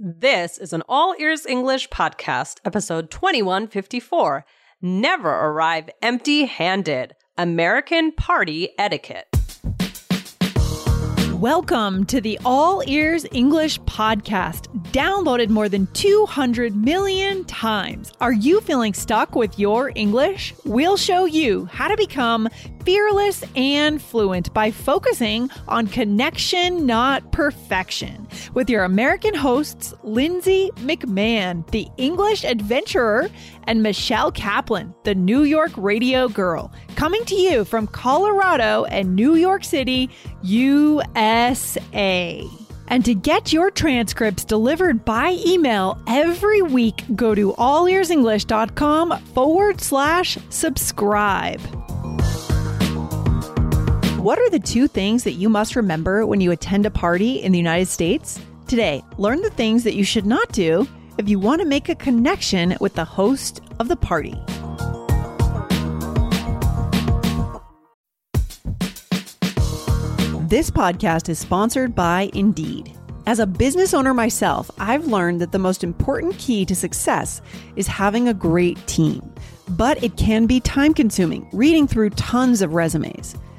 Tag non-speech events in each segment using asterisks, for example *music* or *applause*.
This is an All Ears English podcast, episode 2154 Never Arrive Empty Handed American Party Etiquette. Welcome to the All Ears English podcast, downloaded more than 200 million times. Are you feeling stuck with your English? We'll show you how to become fearless and fluent by focusing on connection, not perfection. With your American hosts, Lindsay McMahon, the English adventurer, and Michelle Kaplan, the New York radio girl, coming to you from Colorado and New York City, USA. And to get your transcripts delivered by email every week, go to allearsenglish.com forward slash subscribe. What are the two things that you must remember when you attend a party in the United States? Today, learn the things that you should not do if you want to make a connection with the host of the party. This podcast is sponsored by Indeed. As a business owner myself, I've learned that the most important key to success is having a great team. But it can be time consuming reading through tons of resumes.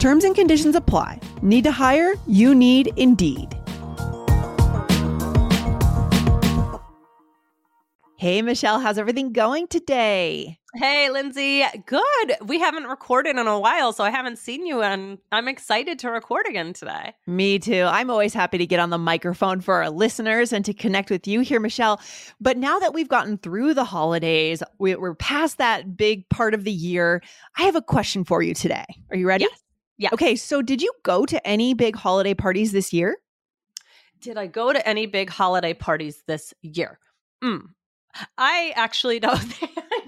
Terms and conditions apply. Need to hire? You need Indeed. Hey, Michelle, how's everything going today? Hey, Lindsay. Good. We haven't recorded in a while, so I haven't seen you, and I'm excited to record again today. Me too. I'm always happy to get on the microphone for our listeners and to connect with you here, Michelle. But now that we've gotten through the holidays, we, are past that big part of the year. I have a question for you today. Are you ready? Yes. Yeah. Okay. So, did you go to any big holiday parties this year? Did I go to any big holiday parties this year? Mm, I actually don't. *laughs*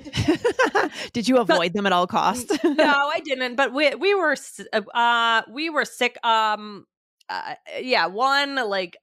*laughs* Did you avoid them at all costs? no, *laughs* I didn't. But we we were uh, uh we were sick. Um, uh, yeah, one like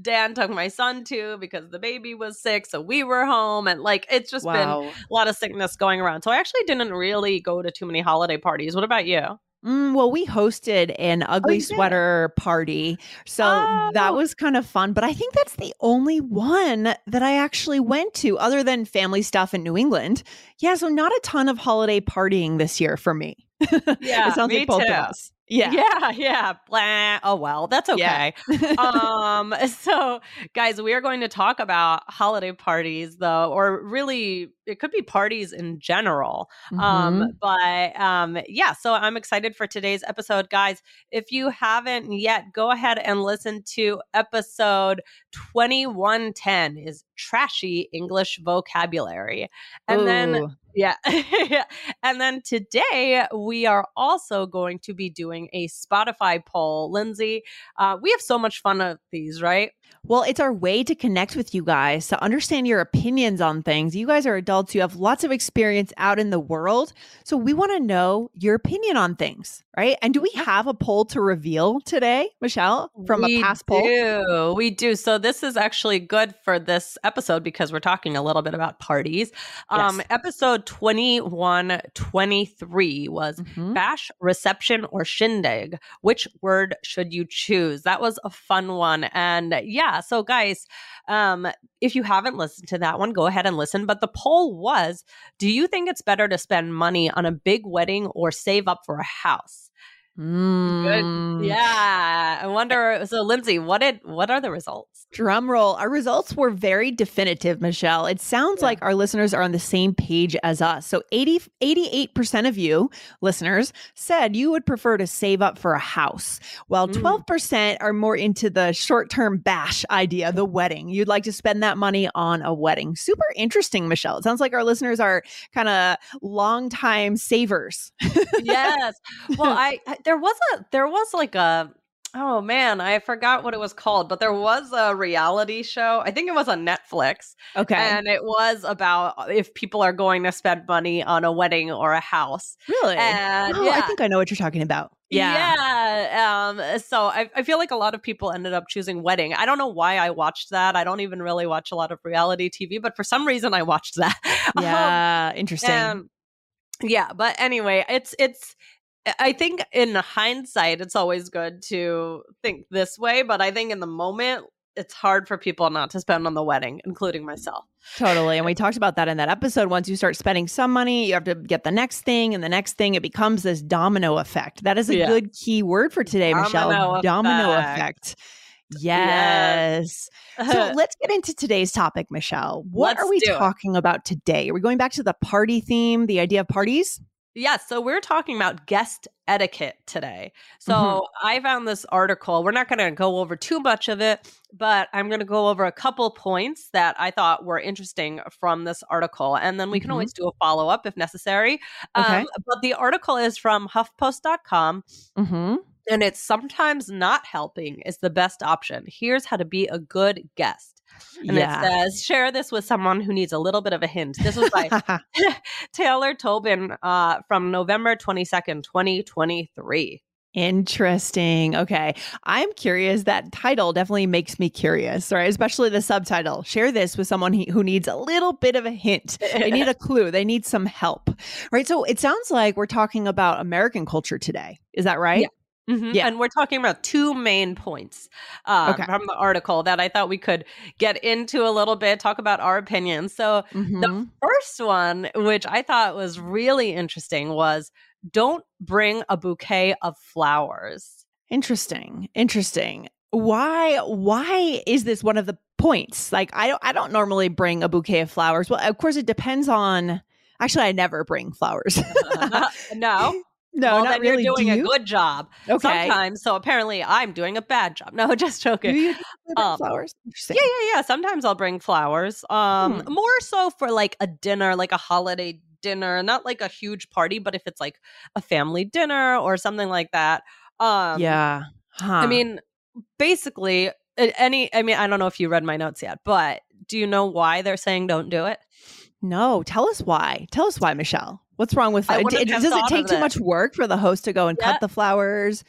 Dan took my son to because the baby was sick, so we were home, and like it's just wow. been a lot of sickness going around. So I actually didn't really go to too many holiday parties. What about you? Mm, well, we hosted an oh, ugly oh, sweater party. So oh. that was kind of fun. But I think that's the only one that I actually went to, other than family stuff in New England. Yeah. So not a ton of holiday partying this year for me. *laughs* Yeah. it sounds me like both too. of us. Yeah. Yeah. Yeah. Blah. Oh, well, that's okay. Yeah. *laughs* um, *laughs* so, guys, we are going to talk about holiday parties, though, or really, it could be parties in general. Um, mm-hmm. Um, but um, yeah, so I'm excited for today's episode, guys. If you haven't yet, go ahead and listen to episode 2110 is trashy English vocabulary. And Ooh. then yeah. *laughs* and then today we are also going to be doing a Spotify poll. Lindsay, uh, we have so much fun with these, right? Well, it's our way to connect with you guys, to understand your opinions on things. You guys are adults, you have lots of experience out in the world. So we want to know your opinion on things, right? And do we have a poll to reveal today, Michelle, from we a past poll? We do. We do. So this is actually good for this episode because we're talking a little bit about parties. Um, yes. Episode 2123 was mm-hmm. bash, reception, or shindig. Which word should you choose? That was a fun one. And yeah, so guys, um, if you haven't listened to that one, go ahead and listen. But the poll was Do you think it's better to spend money on a big wedding or save up for a house? Mm. Yeah. Wonder. So, Lindsay, what did what are the results? Drum roll. Our results were very definitive, Michelle. It sounds Yeah. like our listeners are on the same page as us. So 80, 88% of you listeners said you would prefer to save up for a house, while Mm. 12% are more into the short term bash idea, the wedding. You'd like to spend that money on a wedding. Super interesting, Michelle. It sounds like our listeners are kind of long time savers. *laughs* yes. Well, I there was a there was like a oh man, I forgot what it was called, but there was a reality show. I think it was on Netflix, Okay. and it was about if people are going to spend money on a wedding or a house. really? And oh, yeah. I think I know what you're talking about. Yeah. Um, so I, I feel like a lot of people ended up choosing wedding. I don't know why I watched that. I don't even really watch a lot of reality TV, but for some reason I watched that. *laughs* Um, Yeah. interesting. and- yeah, but anyway, it's it's I think in hindsight it's always good to think this way, but I think in the moment it's hard for people not to spend on the wedding, including myself. Totally. And we talked about that in that episode. Once you start spending some money, you have to get the next thing and the next thing. It becomes this domino effect. That is a Yeah. good key word for today, Michelle. Domino Domino effect. effect. Yes. So *laughs* let's get into today's topic, Michelle. What Let's are we do it. talking about today? Are we going back to the party theme, the idea of parties? Yes, so we're talking about guest etiquette today. So Mhm. I found this article. We're not going to go over too much of it, but I'm going to go over a couple points that I thought were interesting from this article. And then we can Mhm. always do a follow up if necessary. Okay. Um, but the article is from HuffPost.com. Mm-hmm. And it's sometimes not helping is the best option. Here's how to be a good guest. And yeah. it says, share this with someone who needs a little bit of a hint. This was by *laughs* *laughs* Taylor Tobin uh, from November 22nd, 2023. Interesting. Okay. I'm curious. That title definitely makes me curious, right? Especially the subtitle. Share this with someone who needs a little bit of a hint. They need a *laughs* clue. They need some help, right? So it sounds like we're talking about American culture today. Is that right? Mhm. Yeah. And we're talking about two main points uh, Okay. from the article that I thought we could get into a little bit, talk about our opinions. So, Mhm. first one, which I thought was really interesting, was don't bring a bouquet of flowers. Interesting. Interesting. Why why is this one of the points? Like I don't I don't normally bring a bouquet of flowers. Well, of course it depends on Actually, I never bring flowers. *laughs* no, no, well, then really. you're Do doing a good job. Okay. Sometimes, so apparently, I'm doing a bad job. No, *laughs* just Do joking. you bring Um, flowers? Yeah, yeah, yeah. Sometimes I'll bring flowers. Um, Hmm. more so for like a dinner, like a holiday dinner, not like a huge party, but if it's like a family dinner or something like that. Um, yeah. Huh. I mean, basically, any. I mean, I don't know if you read my notes yet, but do you know why they're saying don't do it? No. Tell us why. Tell us why, Michelle. What's wrong with I it? Does it take too much work for the host to go and Yeah. cut the flowers?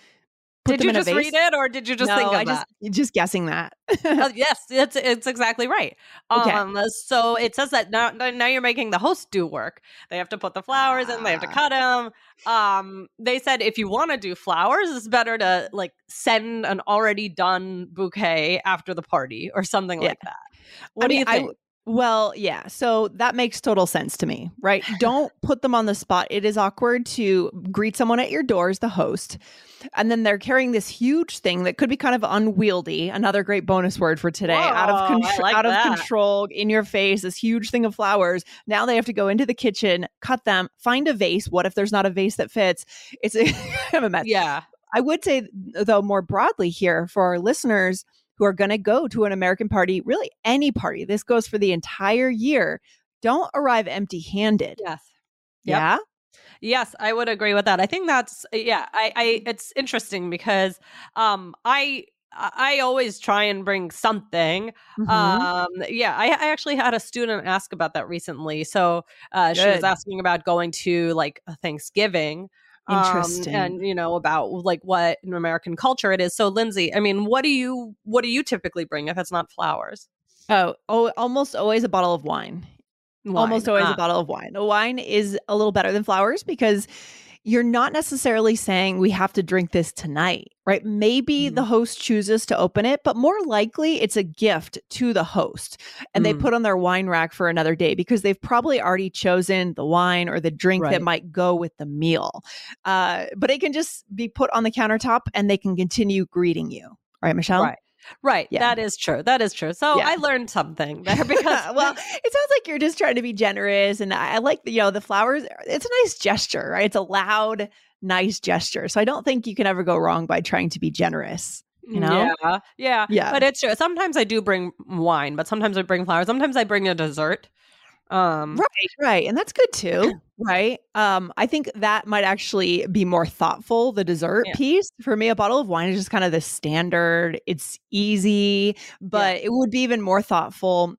Put Did them you in a just vase? read it, or did you just no, think of I that? just just guessing that. Uh, *laughs* yes, it's it's exactly right. Okay. Um, so it says that now now you're making the host do work. They have to put the flowers in. They have to Ah. cut them. Um, they said if you want to do flowers, it's better to like send an already done bouquet after the party or something Yeah. like that. What I do mean, you think? w- well, yeah. So that makes total sense to me, right? *laughs* Don't put them on the spot. It is awkward to greet someone at your door as the host, and then they're carrying this huge thing that could be kind of unwieldy. Another great bonus word for today. out of control, like out that. of control, in your face. This huge thing of flowers. Now they have to go into the kitchen, cut them, find a vase. What if there's not a vase that fits? It's a *laughs* kind of a mess. yeah, I would say, though, more broadly here for our listeners who are going to go to an American party, really any party, this goes for the entire year. Don't arrive empty handed. yes. Yep. Yeah. Yes, I would agree with that. I think that's yeah. I, I it's interesting because um I I always try and bring something. Mhm. Um yeah, I, I actually had a student ask about that recently. So uh, she was asking about going to like a Um, Interesting. and you know about like what in American culture it is. So Lindsay, I mean, what do you what do you typically bring if it's not flowers? oh, oh, almost always a bottle of wine. Almost always Ah, a bottle of wine. Wine is a little better than flowers because you're not necessarily saying we have to drink this tonight, right? Maybe mm. the host chooses to open it, but more likely it's a gift to the host and mm. they put on their wine rack for another day because they've probably already chosen the wine or the drink right. that might go with the meal. Uh, but it can just be put on the countertop and they can continue greeting you, right, Michelle? Right. Right. Yeah. That is true. That is true. So yeah. I learned something there *laughs* because well, it sounds like you're just trying to be generous and I, I like you know the flowers it's a nice gesture, right? It's a loud nice gesture. So I don't think you can ever go wrong by trying to be generous. You mm, know? Yeah. Yeah. Yeah. But it's true. Sometimes I do bring wine, but sometimes I bring flowers. Sometimes I bring a dessert. Um, right, right. And that's good too, *clears throat* right? Um, I think that might actually be more thoughtful, the dessert yeah. piece. For me, a bottle of wine is just kind of the standard. It's easy, but yeah. it would be even more thoughtful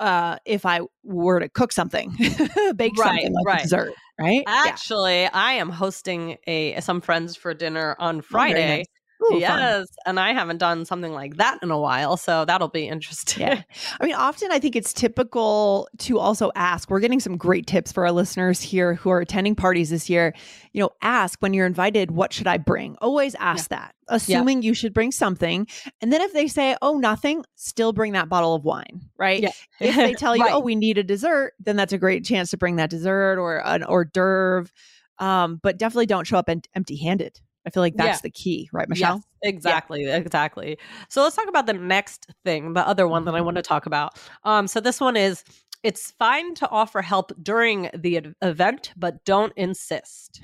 uh if I were to cook something, *laughs* bake right, something like right. dessert, right? Actually, yeah. I am hosting a some friends for dinner on Friday. Oh. Ooh, yes, fun. and I haven't done something like that in a while, so that'll be interesting. Yeah. I mean, often I think it's typical to also ask. We're getting some great tips for our listeners here who are attending parties this year. You know, ask when you're invited, what should I bring? Always ask yeah. that, assuming yeah. you should bring something. And then if they say, oh, nothing, still bring that bottle of wine, right? Yeah. if they *laughs* tell you, right. oh, we need a dessert, then that's a great chance to bring that dessert or an hors d'oeuvre. Um, but definitely don't show up empty handed. I feel like that's yeah. the key, right, Michelle? Yes, exactly, yeah. exactly. So let's talk about the next thing, the other one that I want to talk about. Um, so this one is it's fine to offer help during the event, but don't insist.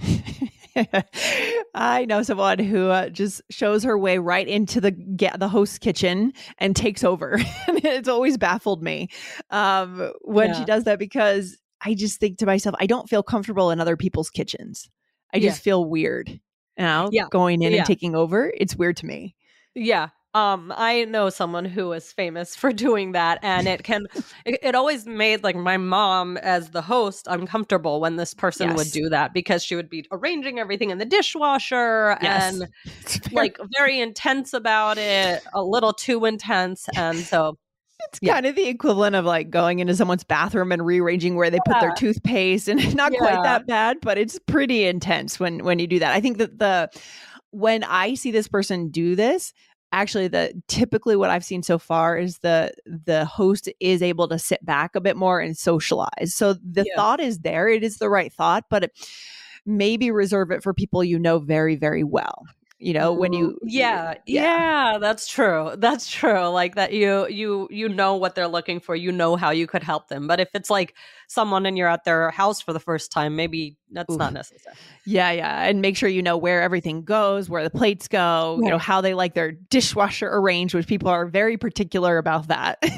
*laughs* I know someone who uh, just shows her way right into the get the host kitchen and takes over. *laughs* it's always baffled me um, when yeah. she does that because I just think to myself, I don't feel comfortable in other people's kitchens. I just yeah. feel weird now yeah. going in yeah. and taking over. It's weird to me. Yeah. Um, I know someone who is famous for *laughs* doing that, and it can, it, it, always made like my mom as the host uncomfortable when this person yes. would do that because she would be arranging everything in the dishwasher yes. and *laughs* like very intense about it, a little too intense, and so it's yeah. kind of the equivalent of like going into someone's bathroom and rearranging where they yeah. put their toothpaste and *laughs* not yeah. quite that bad, but it's pretty intense when when you do that. I think that the when I see this person do this, actually the typically what I've seen so far is the the host is able to sit back a bit more and socialize. So the thought is there, it is the right thought, but it, maybe reserve it for people you know very very well you know when mm-hmm. you yeah, yeah, yeah that's true that's true like that you you you know what they're looking for you know how you could help them but if it's like someone and you're at their house for the first time maybe that's Oof. not necessary. Yeah yeah and make sure you know where everything goes where the plates go you know how they like their dishwasher arranged which people are very particular about that. *laughs*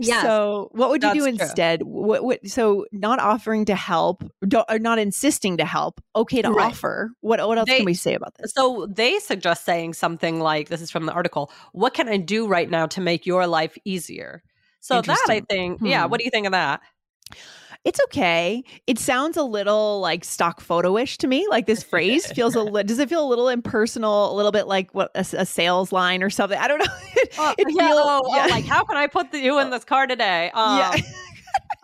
Yeah so what would you do instead? What, what, so not offering to help or not insisting to help okay to right. offer what what else they, can we say about this? so they suggest saying something like this is from the article what can i do right now to make your life easier so that i think hmm. yeah what do you think of that it's okay. It sounds a little like stock photo-ish to me. Like this *laughs* phrase feels a little. Does it feel a little impersonal? A little bit like what a, a sales line or something? I don't know. *laughs* it, uh, it yeah, feels, oh, yeah. Oh, like how can I put the, you in this car today? *laughs* Um,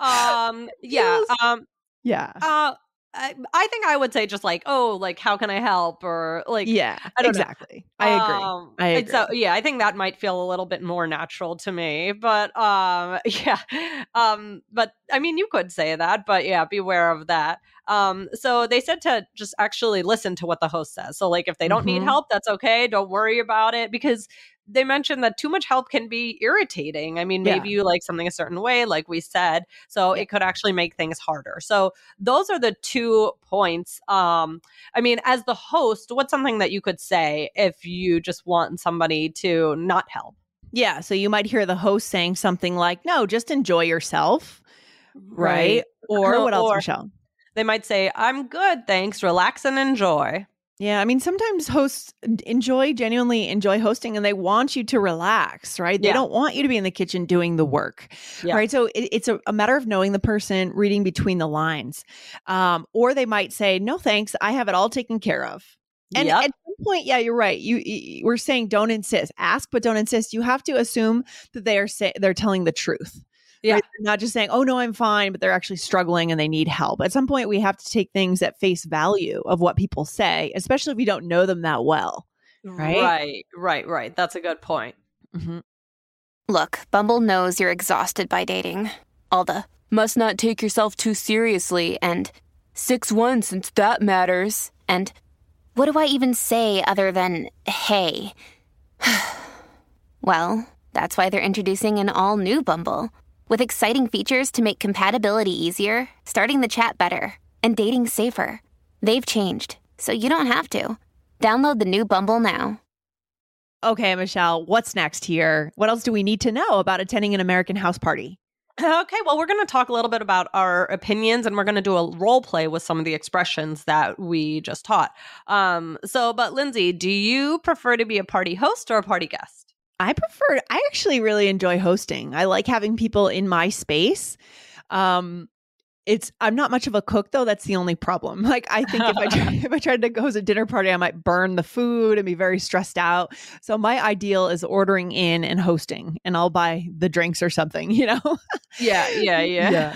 yeah. um. Yeah. Um. Yeah. Uh, I, I think I would say just like, oh, like how can I help or like yeah, exactly. Know. I agree. Um, I agree. So yeah, I think that might feel a little bit more natural to me. But um, *laughs* yeah, um, but I mean, you could say that, but yeah, beware of that. Um, so they said to just actually listen to what the host says. So like if they don't mm-hmm. need help, that's okay. Don't worry about it because they mentioned that too much help can be irritating. I mean, maybe yeah. you like something a certain way, like we said, so yeah. it could actually make things harder. So those are the two points. Um, I mean, as the host, what's something that you could say if you just want somebody to not help? Yeah, so you might hear the host saying something like, "No, just enjoy yourself." Right? right. Or what else, or Michelle? They might say, "I'm good, thanks. Relax and enjoy." Yeah, I mean, sometimes hosts enjoy genuinely enjoy hosting, and they want you to relax, right? They yeah. don't want you to be in the kitchen doing the work, yeah. right? So it, it's a, a, matter of knowing the person, reading between the lines, um, or they might say, "No, thanks, I have it all taken care of." And yep. at some point, yeah, you're right. You, you, we're saying don't insist, ask, but don't insist. You have to assume that they are say, they're telling the truth. Yeah. Right? Not just saying, oh, no, I'm fine, but they're actually struggling and they need help. At some point, we have to take things at face value of what people say, especially if we don't know them that well. Right? Right, right, right. That's a good point. Mm-hmm. Look, Bumble knows you're exhausted by dating. All the must not take yourself too seriously and 6 1 since that matters. And what do I even say other than hey? *sighs* well, that's why they're introducing an all new Bumble with exciting features to make compatibility easier, starting the chat better, and dating safer. They've changed, so you don't have to. Download the new Bumble now. Okay, Michelle, what's next here? What else do we need to know about attending an American house party? *laughs* Okay, well, we're going to talk a little bit about our opinions and we're going to do a role play with some of the expressions that we just taught. Um, so, but Lindsay, do you prefer to be a party host or a party guest? I prefer, I actually really enjoy hosting. I like having people in my space. Um, it's I'm not much of a cook though. That's the only problem. *laughs* Like I think if I *laughs* *laughs* if I tried to host a dinner party, I might burn the food and be very stressed out. So my ideal is ordering in and hosting, and I'll buy the drinks or something. You know? yeah, yeah, yeah.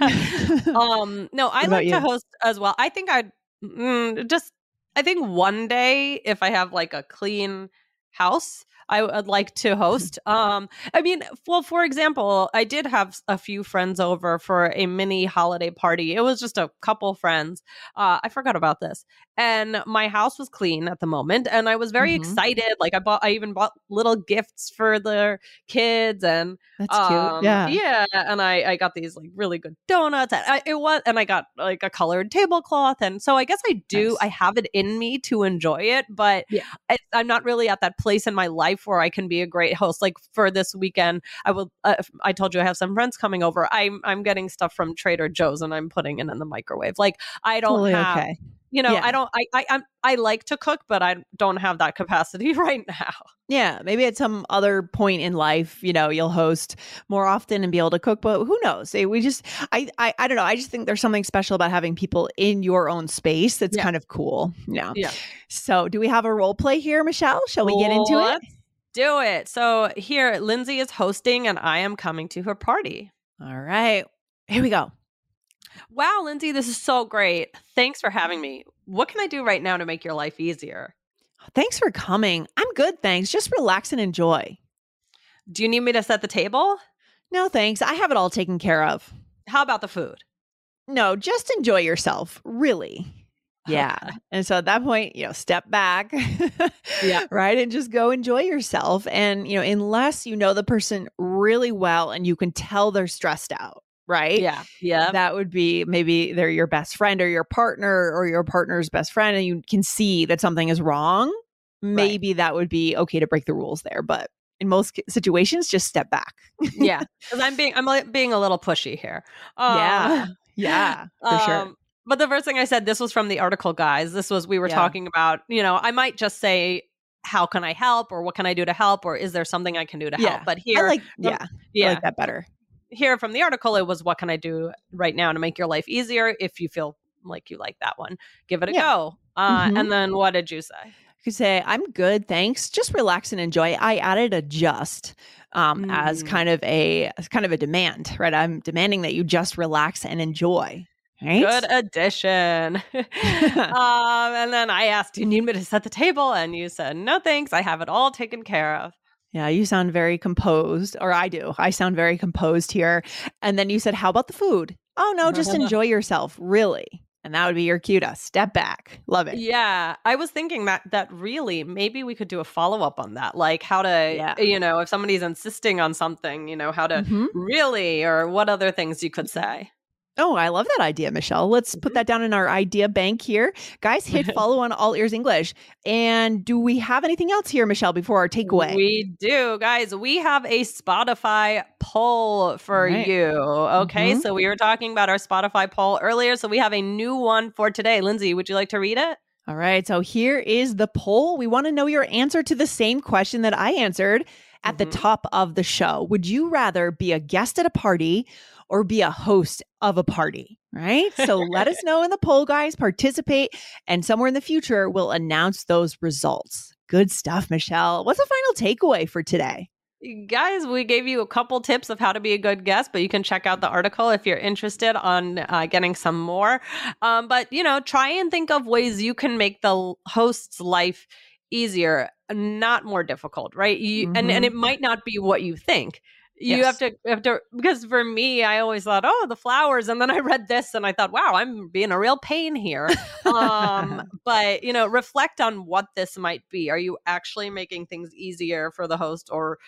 yeah. um, no, I like you? to host as well. I think I'd mm, just I think one day if I have like a clean house I would like to *laughs* host. Um, I mean, well, for example, I did have a few friends over for a mini holiday party. It was just a couple friends. Uh, I forgot about this, and my house was clean at the moment, and I was very mm-hmm. excited. Like I bought, I even bought little gifts for the kids, and that's um, cute. Yeah, yeah, and I I got these like really good donuts. And I, it was, and I got like a colored tablecloth, and so I guess I do. Nice. I have it in me to enjoy it, but yeah. I, I'm not really at that place in my life where I can be a great host. Like for this weekend, I will. Uh, I told you I have some friends coming over. I'm I'm getting stuff from Trader Joe's and I'm putting it in the microwave. Like I don't totally have. Okay. You know, yeah. I don't. I I I'm, I like to cook, but I don't have that capacity *laughs* right now. Yeah, maybe at some other point in life, you know, you'll host more often and be able to cook. But who knows? Eh, we just, I, I, I don't know. I just think there's something special about having people in your own space. That's yeah. kind of cool. Yeah. Yeah. So, do we have a role play here, Michelle? Shall we get into Let's it? do it. So here, Lindsay is hosting and I am coming to her party. All right. Here we go. Wow, Lindsay, this is so great. Thanks for having mm-hmm. me. What can I do right now to make your life easier? Thanks for coming. I'm good, thanks. Just relax and enjoy. Do you need me to set the table? No, thanks. I have it all taken care of. How about the food? No, just enjoy yourself, really. *laughs* Yeah. and so at that point, you know, step back. yeah. *laughs* Right. And just go enjoy yourself. And, you know, unless you know the person really well and you can tell they're stressed out. Right. Yeah. Yeah. That would be maybe they're your best friend or your partner or your partner's best friend, and you can see that something is wrong. Maybe right. that would be okay to break the rules there. But in most situations, just step back. yeah. *laughs* Because I'm being, I'm being a little pushy here. Uh, yeah. Yeah. *laughs* For um, sure but the first thing I said, this was from the article, guys. This was, we were yeah. talking about, you know, I might just say, how can I help or what can I do to help or is there something I can do to yeah. help? But here, like, yeah, yeah, I like that better. Here from the article, it was what can I do right now to make your life easier if you feel like you like that one, give it a yeah. go. Uh, mm-hmm. And then what did you say? You could say, I'm good, thanks. Just relax and enjoy. I added a just um, mm. as kind of a kind of a demand, right? I'm demanding that you just relax and enjoy. Right? Good addition. *laughs* *laughs* um, and then I asked, Do you need me to set the table? And you said, No, thanks. I have it all taken care of. Yeah, you sound very composed, or I do. I sound very composed here. And then you said, How about the food? Oh, no, just *laughs* enjoy yourself, really. And that would be your cue to step back. Love it. Yeah. I was thinking that that really maybe we could do a follow up on that. Like how to yeah. you know, if somebody's insisting on something, you know, how to mm-hmm. really or what other things you could say. Oh, I love that idea, Michelle. Let's put mm-hmm. that down in our idea bank here. Guys, hit *laughs* follow on All Ears English. And do we have anything else here, Michelle, before our takeaway? We do, guys. We have a Spotify poll for right. you. Okay. Mm-hmm. So we were talking about our Spotify poll earlier. So we have a new one for today. Lindsay, would you like to read it? All right. So here is the poll. We want to know your answer to the same question that I answered at mm-hmm. the top of the show. Would you rather be a guest at a party or be a host of a party, right? So let us *laughs* know in the poll, guys. Participate, and somewhere in the future, we'll announce those results. Good stuff, Michelle. What's the final takeaway for today? guys, we gave you a couple tips of how to be a good guest, but you can check out the article if you're interested on uh, getting some more. Um, but, you know, try and think of ways you can make the host's life easier, not more difficult, right? You, mm-hmm. and, and it might not be what you think you yes. have to have to because for me i always thought oh the flowers and then i read this and i thought wow i'm being a real pain here *laughs* um but you know reflect on what this might be are you actually making things easier for the host or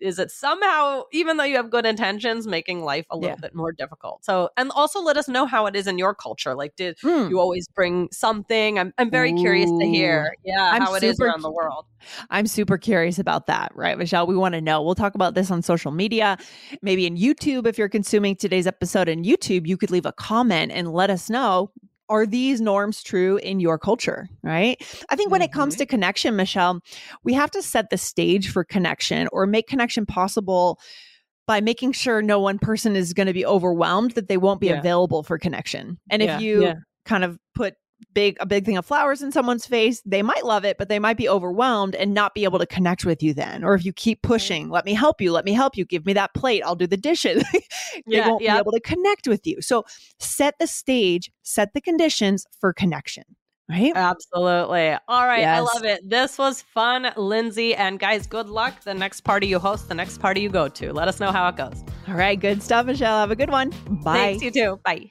is it somehow even though you have good intentions making life a little yeah. bit more difficult. So and also let us know how it is in your culture. Like did hmm. you always bring something? I'm, I'm very Ooh. curious to hear yeah I'm how it is around the world. I'm super curious about that right michelle? We want to know. We'll talk about this on social media maybe in youtube if you're consuming today's episode in youtube. You could leave a comment and let us know are these norms true in your culture? Right. I think when mm-hmm. it comes mm-hmm. to connection, Michelle, we have to set the stage for connection or make connection possible by making sure no one person is going to be overwhelmed that they won't be yeah. available for connection. And yeah. if you yeah. kind of put big a big thing of flowers in someone's face they might love it but they might be overwhelmed and not be able to connect with you then. Or if you keep pushing let me help you let me help you give me that plate i'll do the dishes *laughs* they yeah, won't be able to connect with you. So set the stage set the conditions for connection right? Absolutely. All right yes. i love it. This was fun lindsay and guys good luck the next party you host the next party you go to. Let us know how it goes. All right good stuff michelle. Have a good one. Bye. thanks you too. Bye